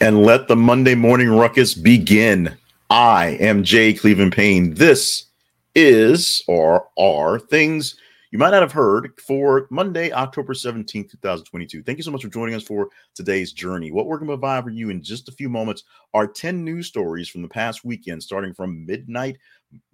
and let the Monday morning ruckus begin. I am Jay Cleveland Payne. This is or are things you might not have heard for Monday, October 17th, 2022. Thank you so much for joining us for today's journey. What we're going to provide for you in just a few moments are 10 news stories from the past weekend, starting from midnight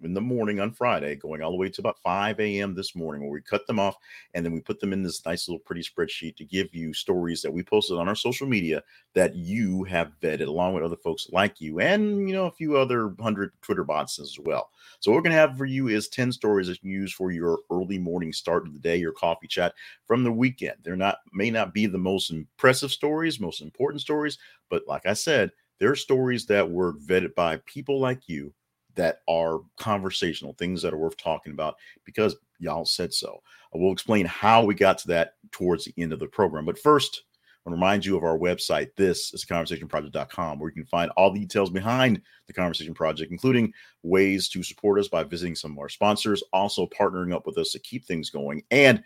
in the morning on Friday, going all the way to about 5 a.m. this morning, where we cut them off and then we put them in this nice little pretty spreadsheet to give you stories that we posted on our social media that you have vetted along with other folks like you and, you know, a few other hundred Twitter bots as well. So, what we're to have for you is 10 stories that you use for your early morning start of the day, your coffee chat from the weekend. They're not, may not be the most impressive stories, most important stories, but like I said, they're stories that were vetted by people like you that are conversational, things that are worth talking about because y'all said so. We'll explain how we got to that towards the end of the program. But first, I want to remind you of our website. This is conversationproject.com, where you can find all the details behind the Conversation Project, including ways to support us by visiting some of our sponsors, also partnering up with us to keep things going, and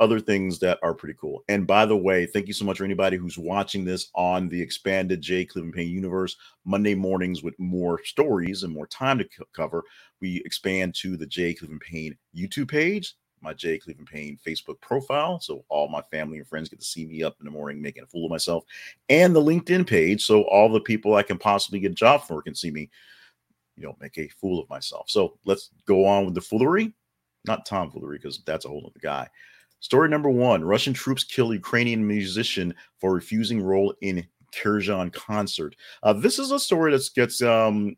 other things that are pretty cool. And by the way, thank you so much for anybody who's watching this on the expanded Jay Cleveland Payne universe. Monday mornings with more stories and more time to c- cover. We expand to the Jay Cleveland Payne YouTube page, my Jay Cleveland Payne Facebook profile. So all my family and friends get to see me up in the morning making a fool of myself, and the LinkedIn page. So all the people I can possibly get a job for can see me, you know, make a fool of myself. So let's go on with the foolery. Not tomfoolery, because that's a whole other guy. Story number one Russian troops kill Ukrainian musician for refusing role in Kherson concert. Uh, this is a story that gets um,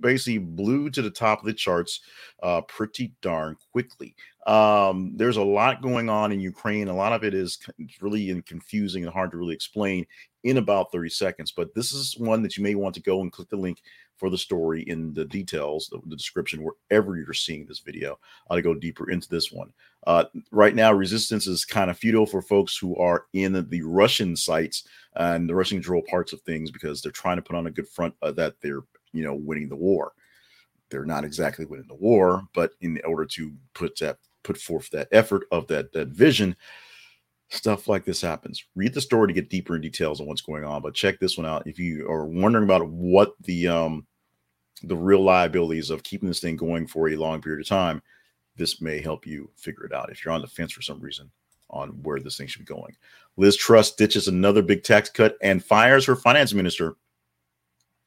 basically blew to the top of the charts uh, pretty darn quickly. Um, there's a lot going on in Ukraine. A lot of it is really confusing and hard to really explain in about 30 seconds. But this is one that you may want to go and click the link for the story in the details, the, the description, wherever you're seeing this video. I'll go deeper into this one. Uh, right now, resistance is kind of futile for folks who are in the Russian sites and the Russian control parts of things because they're trying to put on a good front uh, that they're, you know, winning the war. They're not exactly winning the war, but in order to put that put forth that effort of that that vision, stuff like this happens. Read the story to get deeper in details on what's going on, but check this one out if you are wondering about what the um the real liabilities of keeping this thing going for a long period of time this may help you figure it out if you're on the fence for some reason on where this thing should be going. Liz Truss ditches another big tax cut and fires her finance minister.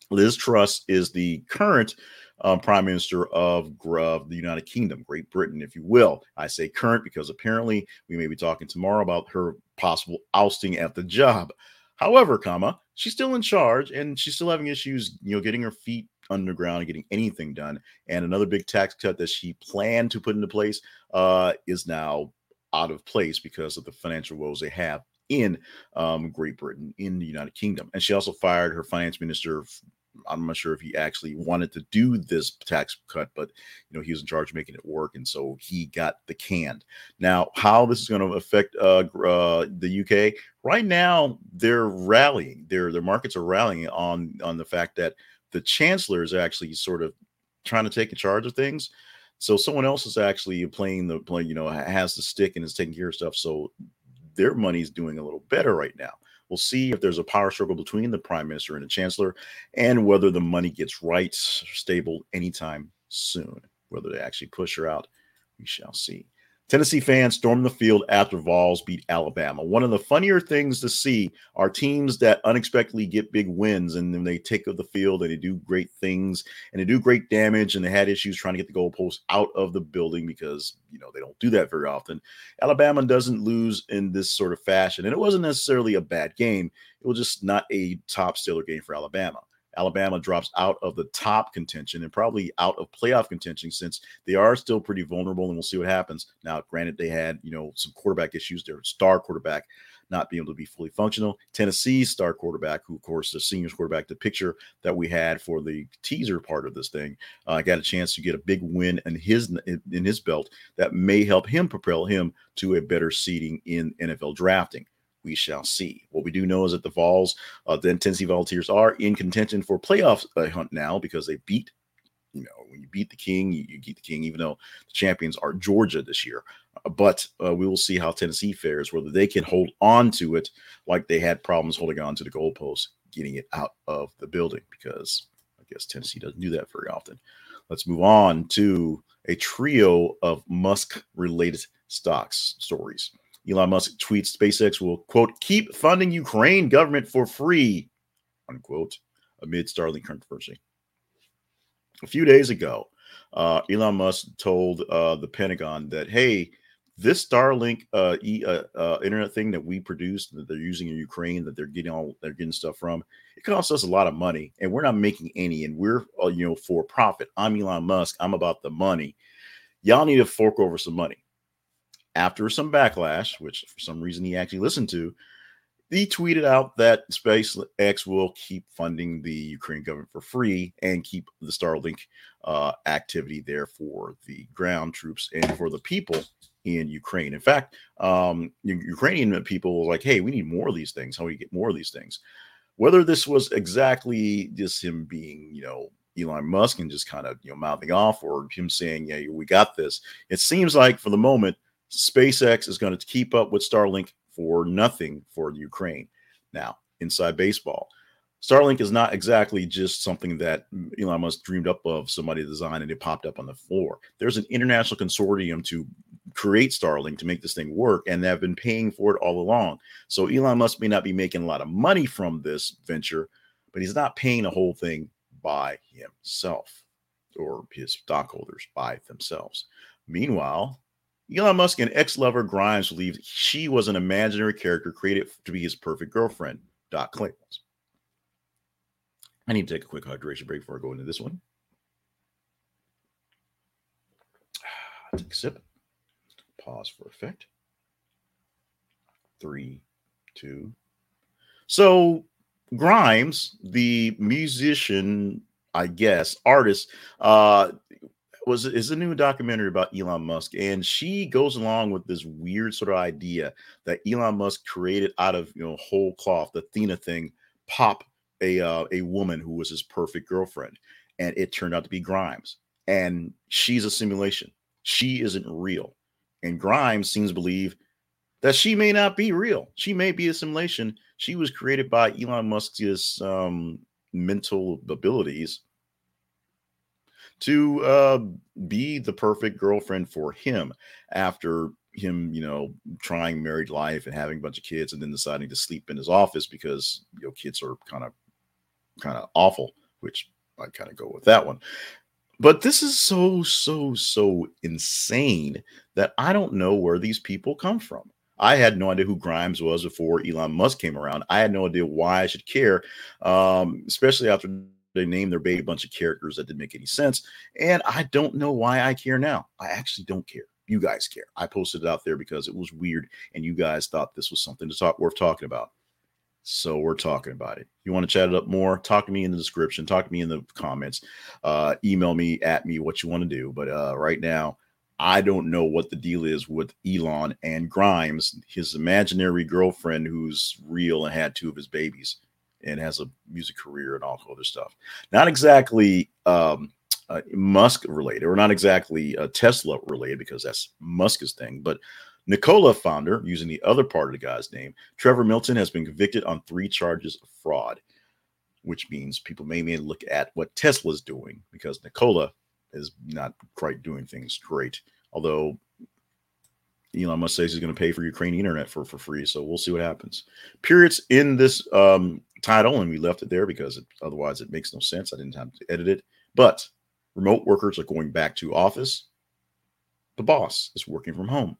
Liz Truss is the current um, prime minister of, of the United Kingdom, Great Britain, if you will. I say current because apparently we may be talking tomorrow about her possible ousting at the job. However, comma, she's still in charge and she's still having issues, you know, getting her feet underground and getting anything done. And another big tax cut that she planned to put into place uh, is now out of place because of the financial woes they have in um, Great Britain, in the United Kingdom. And she also fired her finance minister. I'm not sure if he actually wanted to do this tax cut, but you know he was in charge of making it work, and so he got the canned. Now, how this is going to affect uh, uh, the UK? Right now, they're rallying. Their their markets are rallying on on the fact that the chancellor is actually sort of trying to take charge of things. So someone else is actually playing the play, you know, has the stick and is taking care of stuff. So their money's doing a little better right now. We'll see if there's a power struggle between the prime minister and the chancellor and whether the money gets right, stable anytime soon. Whether they actually push her out, we shall see. Tennessee fans stormed the field after Vols beat Alabama. One of the funnier things to see are teams that unexpectedly get big wins and then they take up the field and they do great things and they do great damage and they had issues trying to get the goalposts out of the building because you know they don't do that very often. Alabama doesn't lose in this sort of fashion, and it wasn't necessarily a bad game. It was just not a top stellar game for Alabama. Alabama drops out of the top contention and probably out of playoff contention since they are still pretty vulnerable and we'll see what happens. Now, granted, they had, you know, some quarterback issues. Their star quarterback not being able to be fully functional. Tennessee's star quarterback, who of course the seniors quarterback, the picture that we had for the teaser part of this thing, uh, got a chance to get a big win in his in his belt that may help him propel him to a better seating in NFL drafting we shall see. What we do know is that the Vols, uh, the Tennessee Volunteers, are in contention for playoff uh, hunt now because they beat. You know, when you beat the king, you, you beat the king. Even though the champions are Georgia this year, uh, but uh, we will see how Tennessee fares, whether they can hold on to it like they had problems holding on to the goalposts getting it out of the building because I guess Tennessee doesn't do that very often. Let's move on to a trio of Musk related stocks stories. Elon Musk tweets SpaceX will, quote, keep funding Ukraine government for free, unquote, amid Starlink controversy. A few days ago, uh, Elon Musk told uh, the Pentagon that, hey, this Starlink uh, e, uh, uh, internet thing that we produced that they're using in Ukraine, that they're getting all they're getting stuff from, it costs us a lot of money, and we're not making any, and we're uh, you know for profit. I'm Elon Musk. I'm about the money. Y'all need to fork over some money. After some backlash, which for some reason he actually listened to, he tweeted out that SpaceX will keep funding the Ukrainian government for free and keep the Starlink uh, activity there for the ground troops and for the people in Ukraine. In fact, um, Ukrainian people were like, "Hey, we need more of these things. How do we get more of these things?" Whether this was exactly just him being, you know, Elon Musk and just kind of you know mouthing off, or him saying, "Yeah, we got this," it seems like for the moment, SpaceX is going to keep up with Starlink for nothing for Ukraine. Now, inside baseball, Starlink is not exactly just something that Elon Musk dreamed up of somebody designed and it popped up on the floor. There's an international consortium to create Starlink to make this thing work, and they have been paying for it all along. So Elon Musk may not be making a lot of money from this venture, but he's not paying the whole thing by himself or his stockholders by themselves. Meanwhile, Elon Musk and ex lover Grimes believed she was an imaginary character created to be his perfect girlfriend, Dot claims. I need to take a quick hydration break before I go into this one. Take a sip. Pause for effect. Three, two. So, Grimes, the musician, I guess, artist, uh, was is a new documentary about Elon Musk, and she goes along with this weird sort of idea that Elon Musk created out of you know whole cloth, the Athena thing, pop a uh, a woman who was his perfect girlfriend, and it turned out to be Grimes, and she's a simulation. She isn't real, and Grimes seems to believe that she may not be real. She may be a simulation. She was created by Elon Musk's um, mental abilities to uh, be the perfect girlfriend for him after him, you know, trying married life and having a bunch of kids and then deciding to sleep in his office because, you know, kids are kind of, kind of awful, which I kind of go with that one. But this is so, so, so insane that I don't know where these people come from. I had no idea who Grimes was before Elon Musk came around. I had no idea why I should care, um, especially after they named their baby a bunch of characters that didn't make any sense. And I don't know why I care now. I actually don't care. You guys care. I posted it out there because it was weird and you guys thought this was something to talk worth talking about. So we're talking about it. You want to chat it up more? Talk to me in the description. Talk to me in the comments. Uh, email me at me what you want to do. But uh, right now, I don't know what the deal is with Elon and Grimes, his imaginary girlfriend who's real and had two of his babies and has a music career and all other stuff. Not exactly um, uh, Musk related, or not exactly uh, Tesla related, because that's Musk's thing. But Nikola founder, using the other part of the guy's name, Trevor Milton, has been convicted on three charges of fraud, which means people may, may look at what Tesla's doing because Nikola is not quite doing things great. Although Elon Musk says he's going to pay for Ukrainian internet for, for free. So we'll see what happens. Periods in this um, title, and we left it there because it, otherwise it makes no sense. I didn't have to edit it. But remote workers are going back to office. The boss is working from home.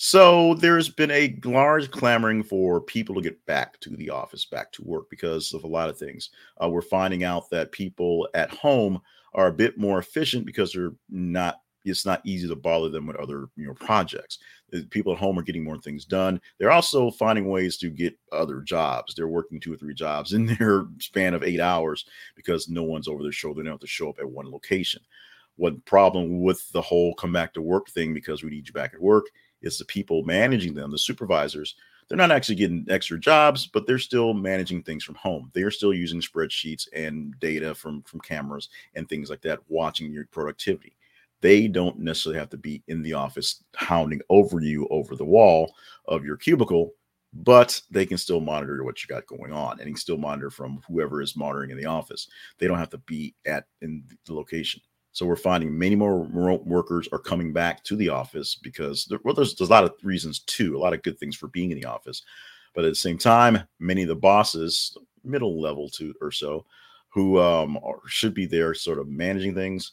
So there's been a large clamoring for people to get back to the office, back to work because of a lot of things. Uh, we're finding out that people at home are a bit more efficient because they're not it's not easy to bother them with other you know projects. People at home are getting more things done. They're also finding ways to get other jobs. They're working two or three jobs in their span of eight hours because no one's over their shoulder. They don't have to show up at one location. One problem with the whole come back to work thing because we need you back at work is the people managing them the supervisors they're not actually getting extra jobs, but they're still managing things from home. They are still using spreadsheets and data from from cameras and things like that, watching your productivity they don't necessarily have to be in the office hounding over you over the wall of your cubicle but they can still monitor what you got going on and can still monitor from whoever is monitoring in the office. They don't have to be at in the location. So we're finding many more remote workers are coming back to the office because there, well, there's, there's a lot of reasons too, a lot of good things for being in the office. But at the same time, many of the bosses, middle level to or so, who um, are, should be there sort of managing things,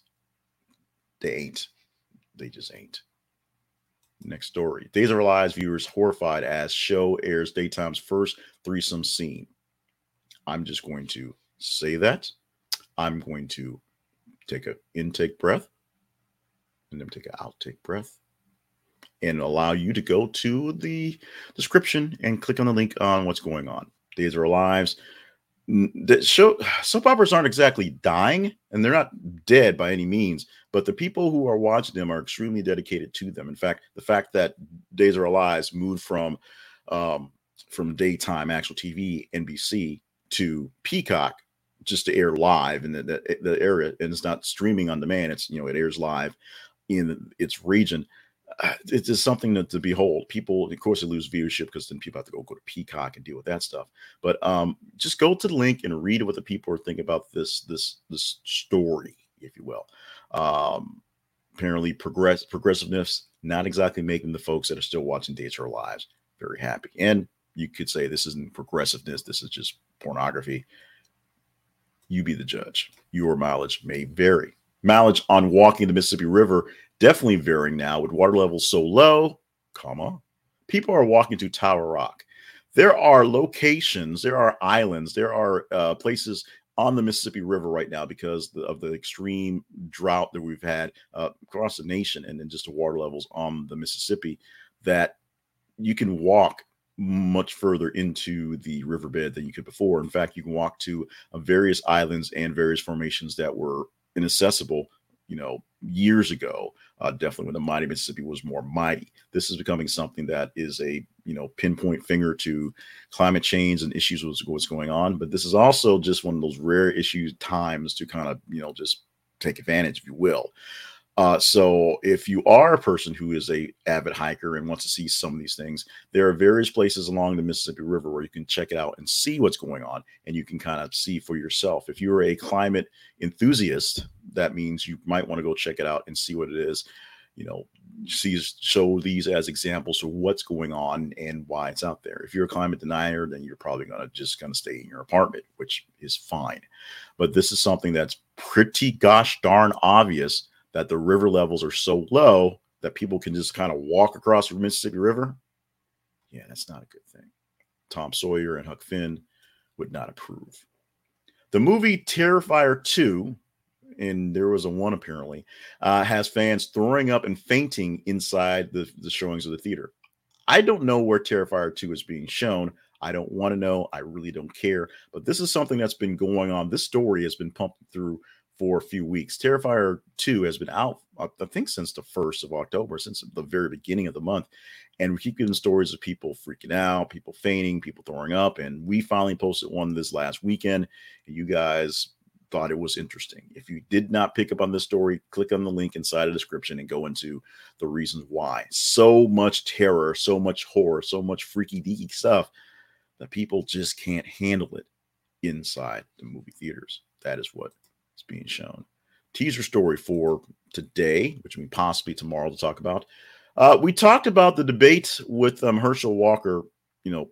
they ain't. They just ain't. Next story. Days of Our Lives viewers horrified as show airs daytime's first threesome scene. I'm just going to say that. I'm going to take an intake breath and then take an outtake breath and allow you to go to the description and click on the link on what's going on. Days of Our Lives. The show soap operas aren't exactly dying and they're not dead by any means, but the people who are watching them are extremely dedicated to them. In fact, the fact that Days are Our Lives moved from um, from daytime actual TV NBC to Peacock just to air live in the, the, the area and it's not streaming on demand. It's you know it airs live in its region it is just something to, to, behold. People, of course, they lose viewership because then people have to go go to Peacock and deal with that stuff. But um, just go to the link and read what the people are thinking about this this this story, if you will. Um, apparently, progress progressiveness not exactly making the folks that are still watching of Our Lives very happy. And you could say this isn't progressiveness. This is just pornography. You be the judge. Your mileage may vary. Mileage on walking the Mississippi River definitely varying now with water levels so low, comma, people are walking to Tower Rock. There are locations, there are islands, there are uh, places on the Mississippi River right now because of the extreme drought that we've had uh, across the nation and then just the water levels on the Mississippi that you can walk much further into the riverbed than you could before. In fact, you can walk to uh, various islands and various formations that were inaccessible you know, years ago, uh, definitely when the mighty Mississippi was more mighty. This is becoming something that is a you know pinpoint finger to climate change and issues with what's going on. But this is also just one of those rare issues times to kind of you know just take advantage, if you will. Uh, so if you are a person who is a avid hiker and wants to see some of these things, there are various places along the Mississippi River where you can check it out and see what's going on, and you can kind of see for yourself. If you're a climate enthusiast, that means you might want to go check it out and see what it is. You know, see show these as examples of what's going on and why it's out there. If you're a climate denier, then you're probably going to just kind of stay in your apartment, which is fine. But this is something that's pretty gosh darn obvious that the river levels are so low that people can just kind of walk across the Mississippi River, yeah, that's not a good thing. Tom Sawyer and Huck Finn would not approve. The movie Terrifier 2, and there was a one apparently, uh, has fans throwing up and fainting inside the, the showings of the theater. I don't know where Terrifier 2 is being shown. I don't want to know. I really don't care. But this is something that's been going on. This story has been pumped through for a few weeks. Terrifier 2 has been out, uh, I think, since the 1st of October, since the very beginning of the month. And we keep getting stories of people freaking out, people fainting, people throwing up. And we finally posted one this last weekend. And you guys thought it was interesting. If you did not pick up on this story, click on the link inside the description and go into the reasons why. So much terror, so much horror, so much freaky deaky stuff that people just can't handle it inside the movie theaters. That is what being shown. Teaser story for today, which we possibly tomorrow to talk about. Uh, we talked about the debate with um, Herschel Walker, you know,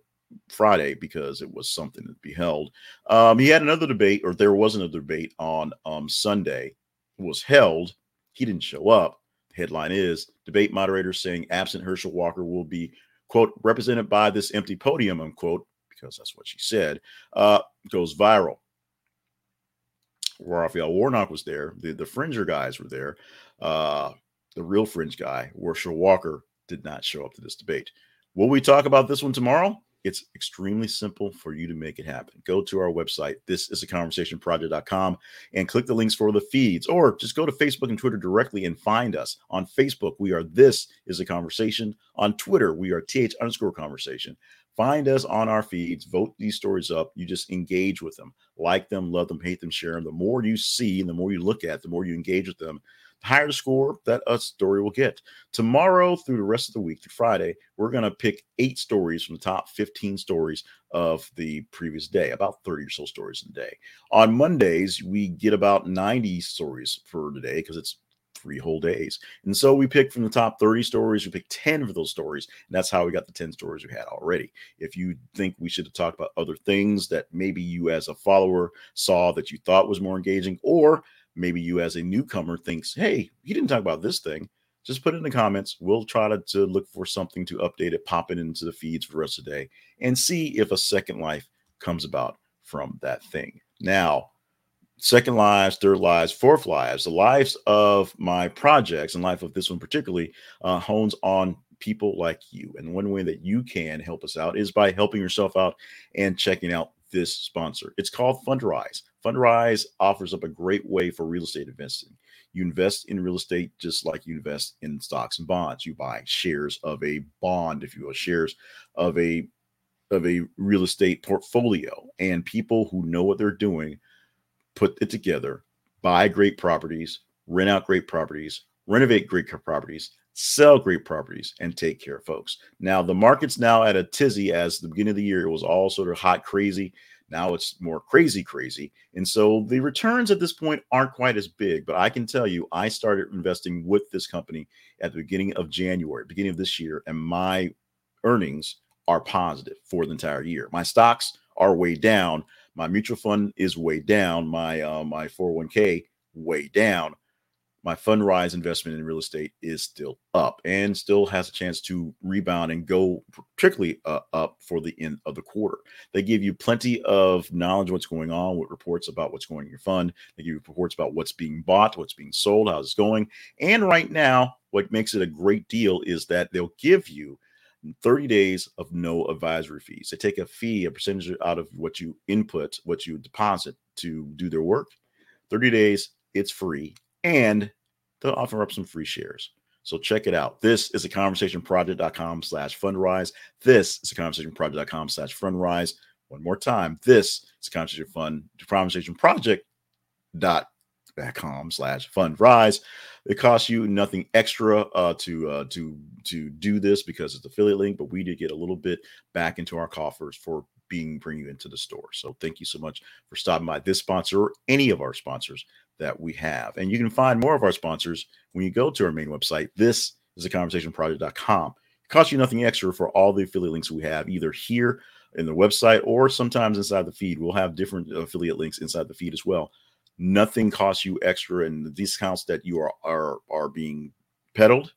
Friday because it was something to be held. Um, he had another debate, or there was another debate on um, Sunday, was held. He didn't show up. Headline is debate moderator saying absent Herschel Walker will be quote represented by this empty podium unquote because that's what she said. Uh, goes viral. Raphael Warnock was there. The the Fringer guys were there. Uh, the real Fringe guy, Herschel Walker, did not show up to this debate. Will we talk about this one tomorrow? It's extremely simple for you to make it happen. Go to our website, this is a conversation project.com, and click the links for the feeds, or just go to Facebook and Twitter directly and find us. On Facebook, we are This is a Conversation. On Twitter, we are TH underscore conversation. Find us on our feeds, vote these stories up. You just engage with them, like them, love them, hate them, share them. The more you see and the more you look at, the more you engage with them, the higher the score, that a story will get. Tomorrow through the rest of the week, through Friday, we're going to pick eight stories from the top 15 stories of the previous day, about 30 or so stories a day. On Mondays, we get about 90 stories for today because it's three whole days. And so we picked from the top 30 stories, we picked 10 of those stories. And that's how we got the 10 stories we had already. If you think we should have talked about other things that maybe you as a follower saw that you thought was more engaging, or maybe you as a newcomer thinks, hey, he didn't talk about this thing. Just put it in the comments. We'll try to, to look for something to update it, pop it into the feeds for the rest of the day, and see if a second life comes about from that thing. Now, second lives, third lives, fourth lives, the lives of my projects and life of this one particularly uh, hones on people like you. And one way that you can help us out is by helping yourself out and checking out this sponsor. It's called Fundrise. Fundrise offers up a great way for real estate investing. You invest in real estate just like you invest in stocks and bonds. You buy shares of a bond, if you will, shares of a of a real estate portfolio. And people who know what they're doing put it together, buy great properties, rent out great properties, renovate great properties, sell great properties, and take care of folks. Now, the market's now at a tizzy as the beginning of the year, it was all sort of hot, crazy. Now it's more crazy, crazy. And so the returns at this point aren't quite as big. But I can tell you, I started investing with this company at the beginning of January, beginning of this year, and my earnings are positive for the entire year. My stocks are way down, my mutual fund is way down. My uh, my 401k way down. My Fundrise investment in real estate is still up and still has a chance to rebound and go particularly uh, up for the end of the quarter. They give you plenty of knowledge what's going on with reports about what's going in your fund. They give you reports about what's being bought, what's being sold, how it's going. And right now, what makes it a great deal is that they'll give you 30 days of no advisory fees. They take a fee, a percentage out of what you input, what you deposit to do their work. 30 days, it's free, and they'll offer up some free shares. So check it out. This is a conversationproject.com slash fundrise. This is a conversationproject.com slash fundrise. One more time. This is a conversation fund conversation project dot com slash fundrise. It costs you nothing extra uh, to uh, to to do this because it's affiliate link, but we did get a little bit back into our coffers for being bringing you into the store. So thank you so much for stopping by this sponsor or any of our sponsors that we have. And you can find more of our sponsors when you go to our main website. This is a conversationproject.com. It costs you nothing extra for all the affiliate links we have, either here in the website or sometimes inside the feed. We'll have different affiliate links inside the feed as well nothing costs you extra and the discounts that you are are are being peddled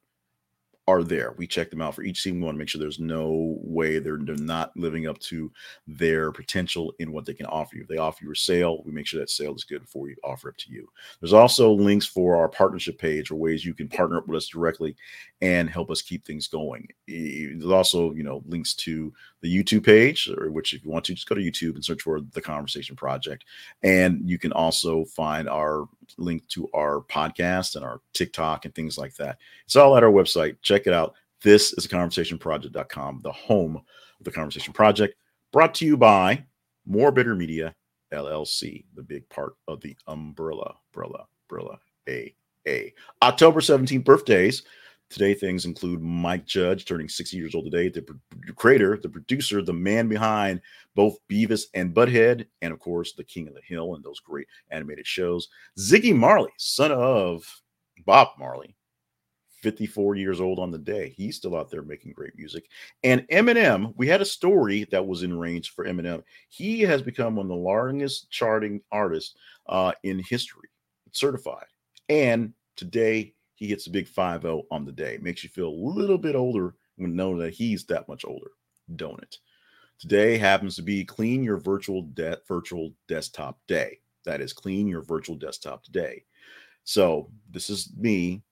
are there. We check them out for each team. We want to make sure there's no way they're, they're not living up to their potential in what they can offer you. If they offer you a sale, we make sure that sale is good before we offer it to you. There's also links for our partnership page or ways you can partner up with us directly and help us keep things going. There's also, you know, links to the YouTube page, or which if you want to, just go to YouTube and search for the Conversation Project. And you can also find our link to our podcast and our TikTok and things like that. It's all at our website. Check it out. This is conversationproject.com, the home of the Conversation Project, brought to you by More Bitter Media LLC, the big part of the umbrella, umbrella, umbrella, A, A. October 17th birthdays. Today, things include Mike Judge turning 60 years old today, the creator, the producer, the man behind both Beavis and Butthead, and of course, the King of the Hill and those great animated shows. Ziggy Marley, son of Bob Marley, 54 years old on the day. He's still out there making great music. And Eminem, we had a story that was in range for Eminem. He has become one of the longest charting artists uh, in history, certified. And today, he hits a big 5 on the day. Makes you feel a little bit older when knowing that he's that much older, don't it? Today happens to be clean your virtual de- virtual desktop day. That is clean your virtual desktop today. So this is me,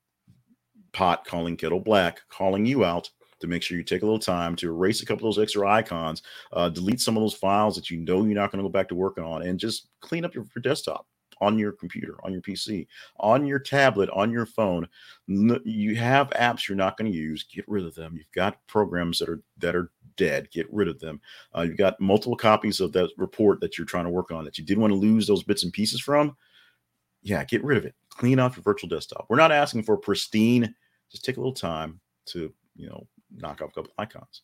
pot calling kettle black, calling you out to make sure you take a little time to erase a couple of those extra icons, uh, delete some of those files that you know you're not going to go back to working on, and just clean up your, your desktop on your computer, on your PC, on your tablet, on your phone. You have apps you're not going to use. Get rid of them. You've got programs that are that are dead. Get rid of them. Uh, you've got multiple copies of that report that you're trying to work on that you didn't want to lose those bits and pieces from. Yeah, get rid of it. clean off your virtual desktop. We're not asking for pristine. Just take a little time to, you know, knock off a couple icons.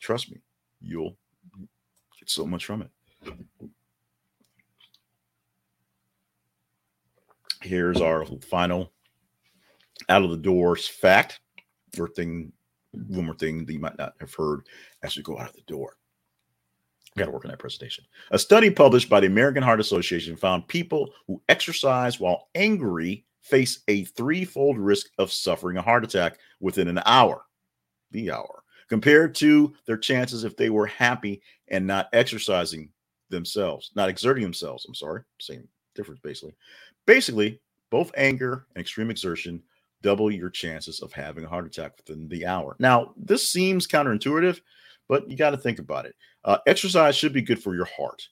Trust me, you'll get so much from it. Here's our final out of the doors fact or thing, one more thing that you might not have heard as you go out of the door. Got to work on that presentation. A study published by the American Heart Association found people who exercise while angry face a threefold risk of suffering a heart attack within an hour, the hour, compared to their chances if they were happy and not exercising themselves, not exerting themselves. I'm sorry, same difference basically. Basically, both anger and extreme exertion double your chances of having a heart attack within the hour. Now, this seems counterintuitive, but you got to think about it. Uh, exercise should be good for your heart.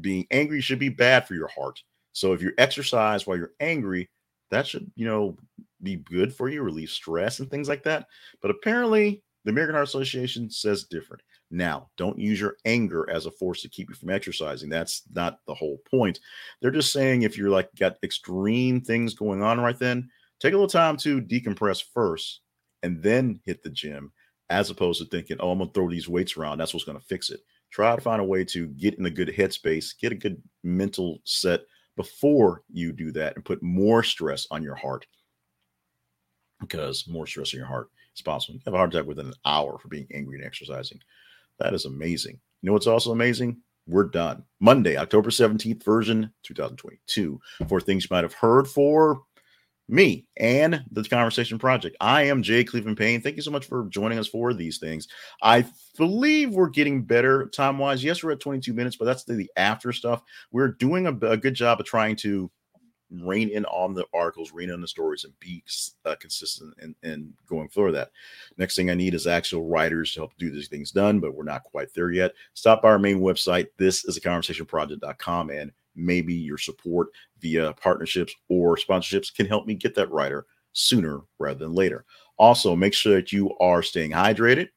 Being angry should be bad for your heart. So if you exercise while you're angry, that should, you know, be good for you, relieve stress and things like that. But apparently, the American Heart Association says different. Now, don't use your anger as a force to keep you from exercising. That's not the whole point. They're just saying if you're like got extreme things going on right then, take a little time to decompress first and then hit the gym as opposed to thinking, oh, I'm going to throw these weights around. That's what's going to fix it. Try to find a way to get in a good headspace, get a good mental set before you do that and put more stress on your heart because more stress on your heart is possible. You have a heart attack within an hour for being angry and exercising. That is amazing. You know what's also amazing? We're done. Monday, October 17th, version 2022. For things you might have heard for me and the Conversation Project. I am Jay Cleveland Payne. Thank you so much for joining us for these things. I believe we're getting better time wise. Yes, we're at 22 minutes, but that's the, the after stuff. We're doing a, a, good job of trying to rein in on the articles, rein in the stories, and be uh, consistent and, and going through that. Next thing I need is actual writers to help do these things done, but we're not quite there yet. Stop by our main website. This is a conversationproject.com and maybe your support via partnerships or sponsorships can help me get that writer sooner rather than later. Also, make sure that you are staying hydrated,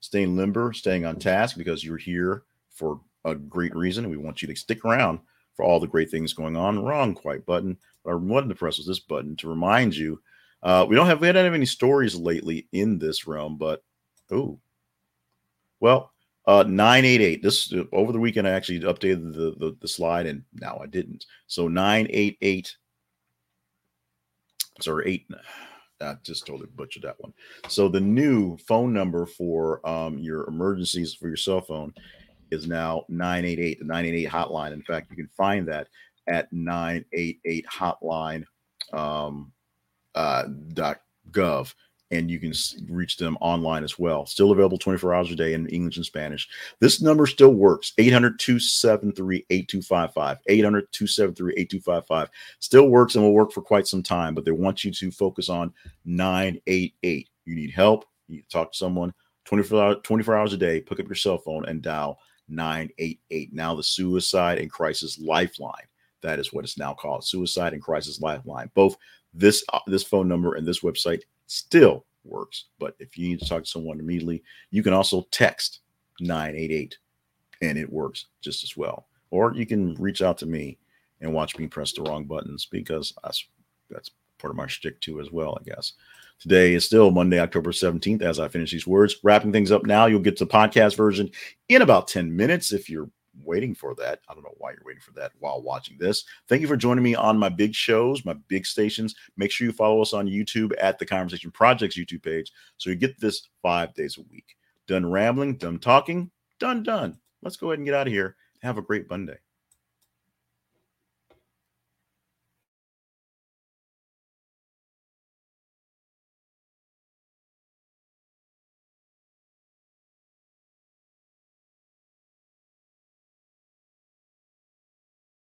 staying limber, staying on task because you're here for a great reason. We want you to stick around for all the great things going on. Wrong quite button, but I wanted to press with this button to remind you. Uh, we don't have we don't have any stories lately in this realm, but oh, well, uh, 988. This uh, over the weekend, I actually updated the, the, the slide, and now I didn't. So 988. Sorry, eight. I just totally butchered that one. So the new phone number for um, your emergencies for your cell phone is now 988, the 988 hotline. In fact, you can find that at 988 hotline um, uh, gov and you can reach them online as well. Still available 24 hours a day in English and Spanish. This number still works 800 273 8255. 800 273 8255. Still works and will work for quite some time, but they want you to focus on 988. You need help, you need to talk to someone 24 hours, 24 hours a day. Pick up your cell phone and dial 988. Now, the Suicide and Crisis Lifeline. That is what it's now called Suicide and Crisis Lifeline. Both this, uh, this phone number and this website still works. But if you need to talk to someone immediately, you can also text 988 and it works just as well. Or you can reach out to me and watch me press the wrong buttons because that's that's part of my shtick too as well, I guess. Today is still Monday, October 17th. As I finish these words, wrapping things up now, you'll get the podcast version in about 10 minutes if you're waiting for that. I don't know why you're waiting for that while watching this. Thank you for joining me on my big shows, my big stations. Make sure you follow us on YouTube at the Conversation Projects YouTube page so you get this five days a week. Done rambling, done talking, done, done. Let's go ahead and get out of here. Have a great Monday.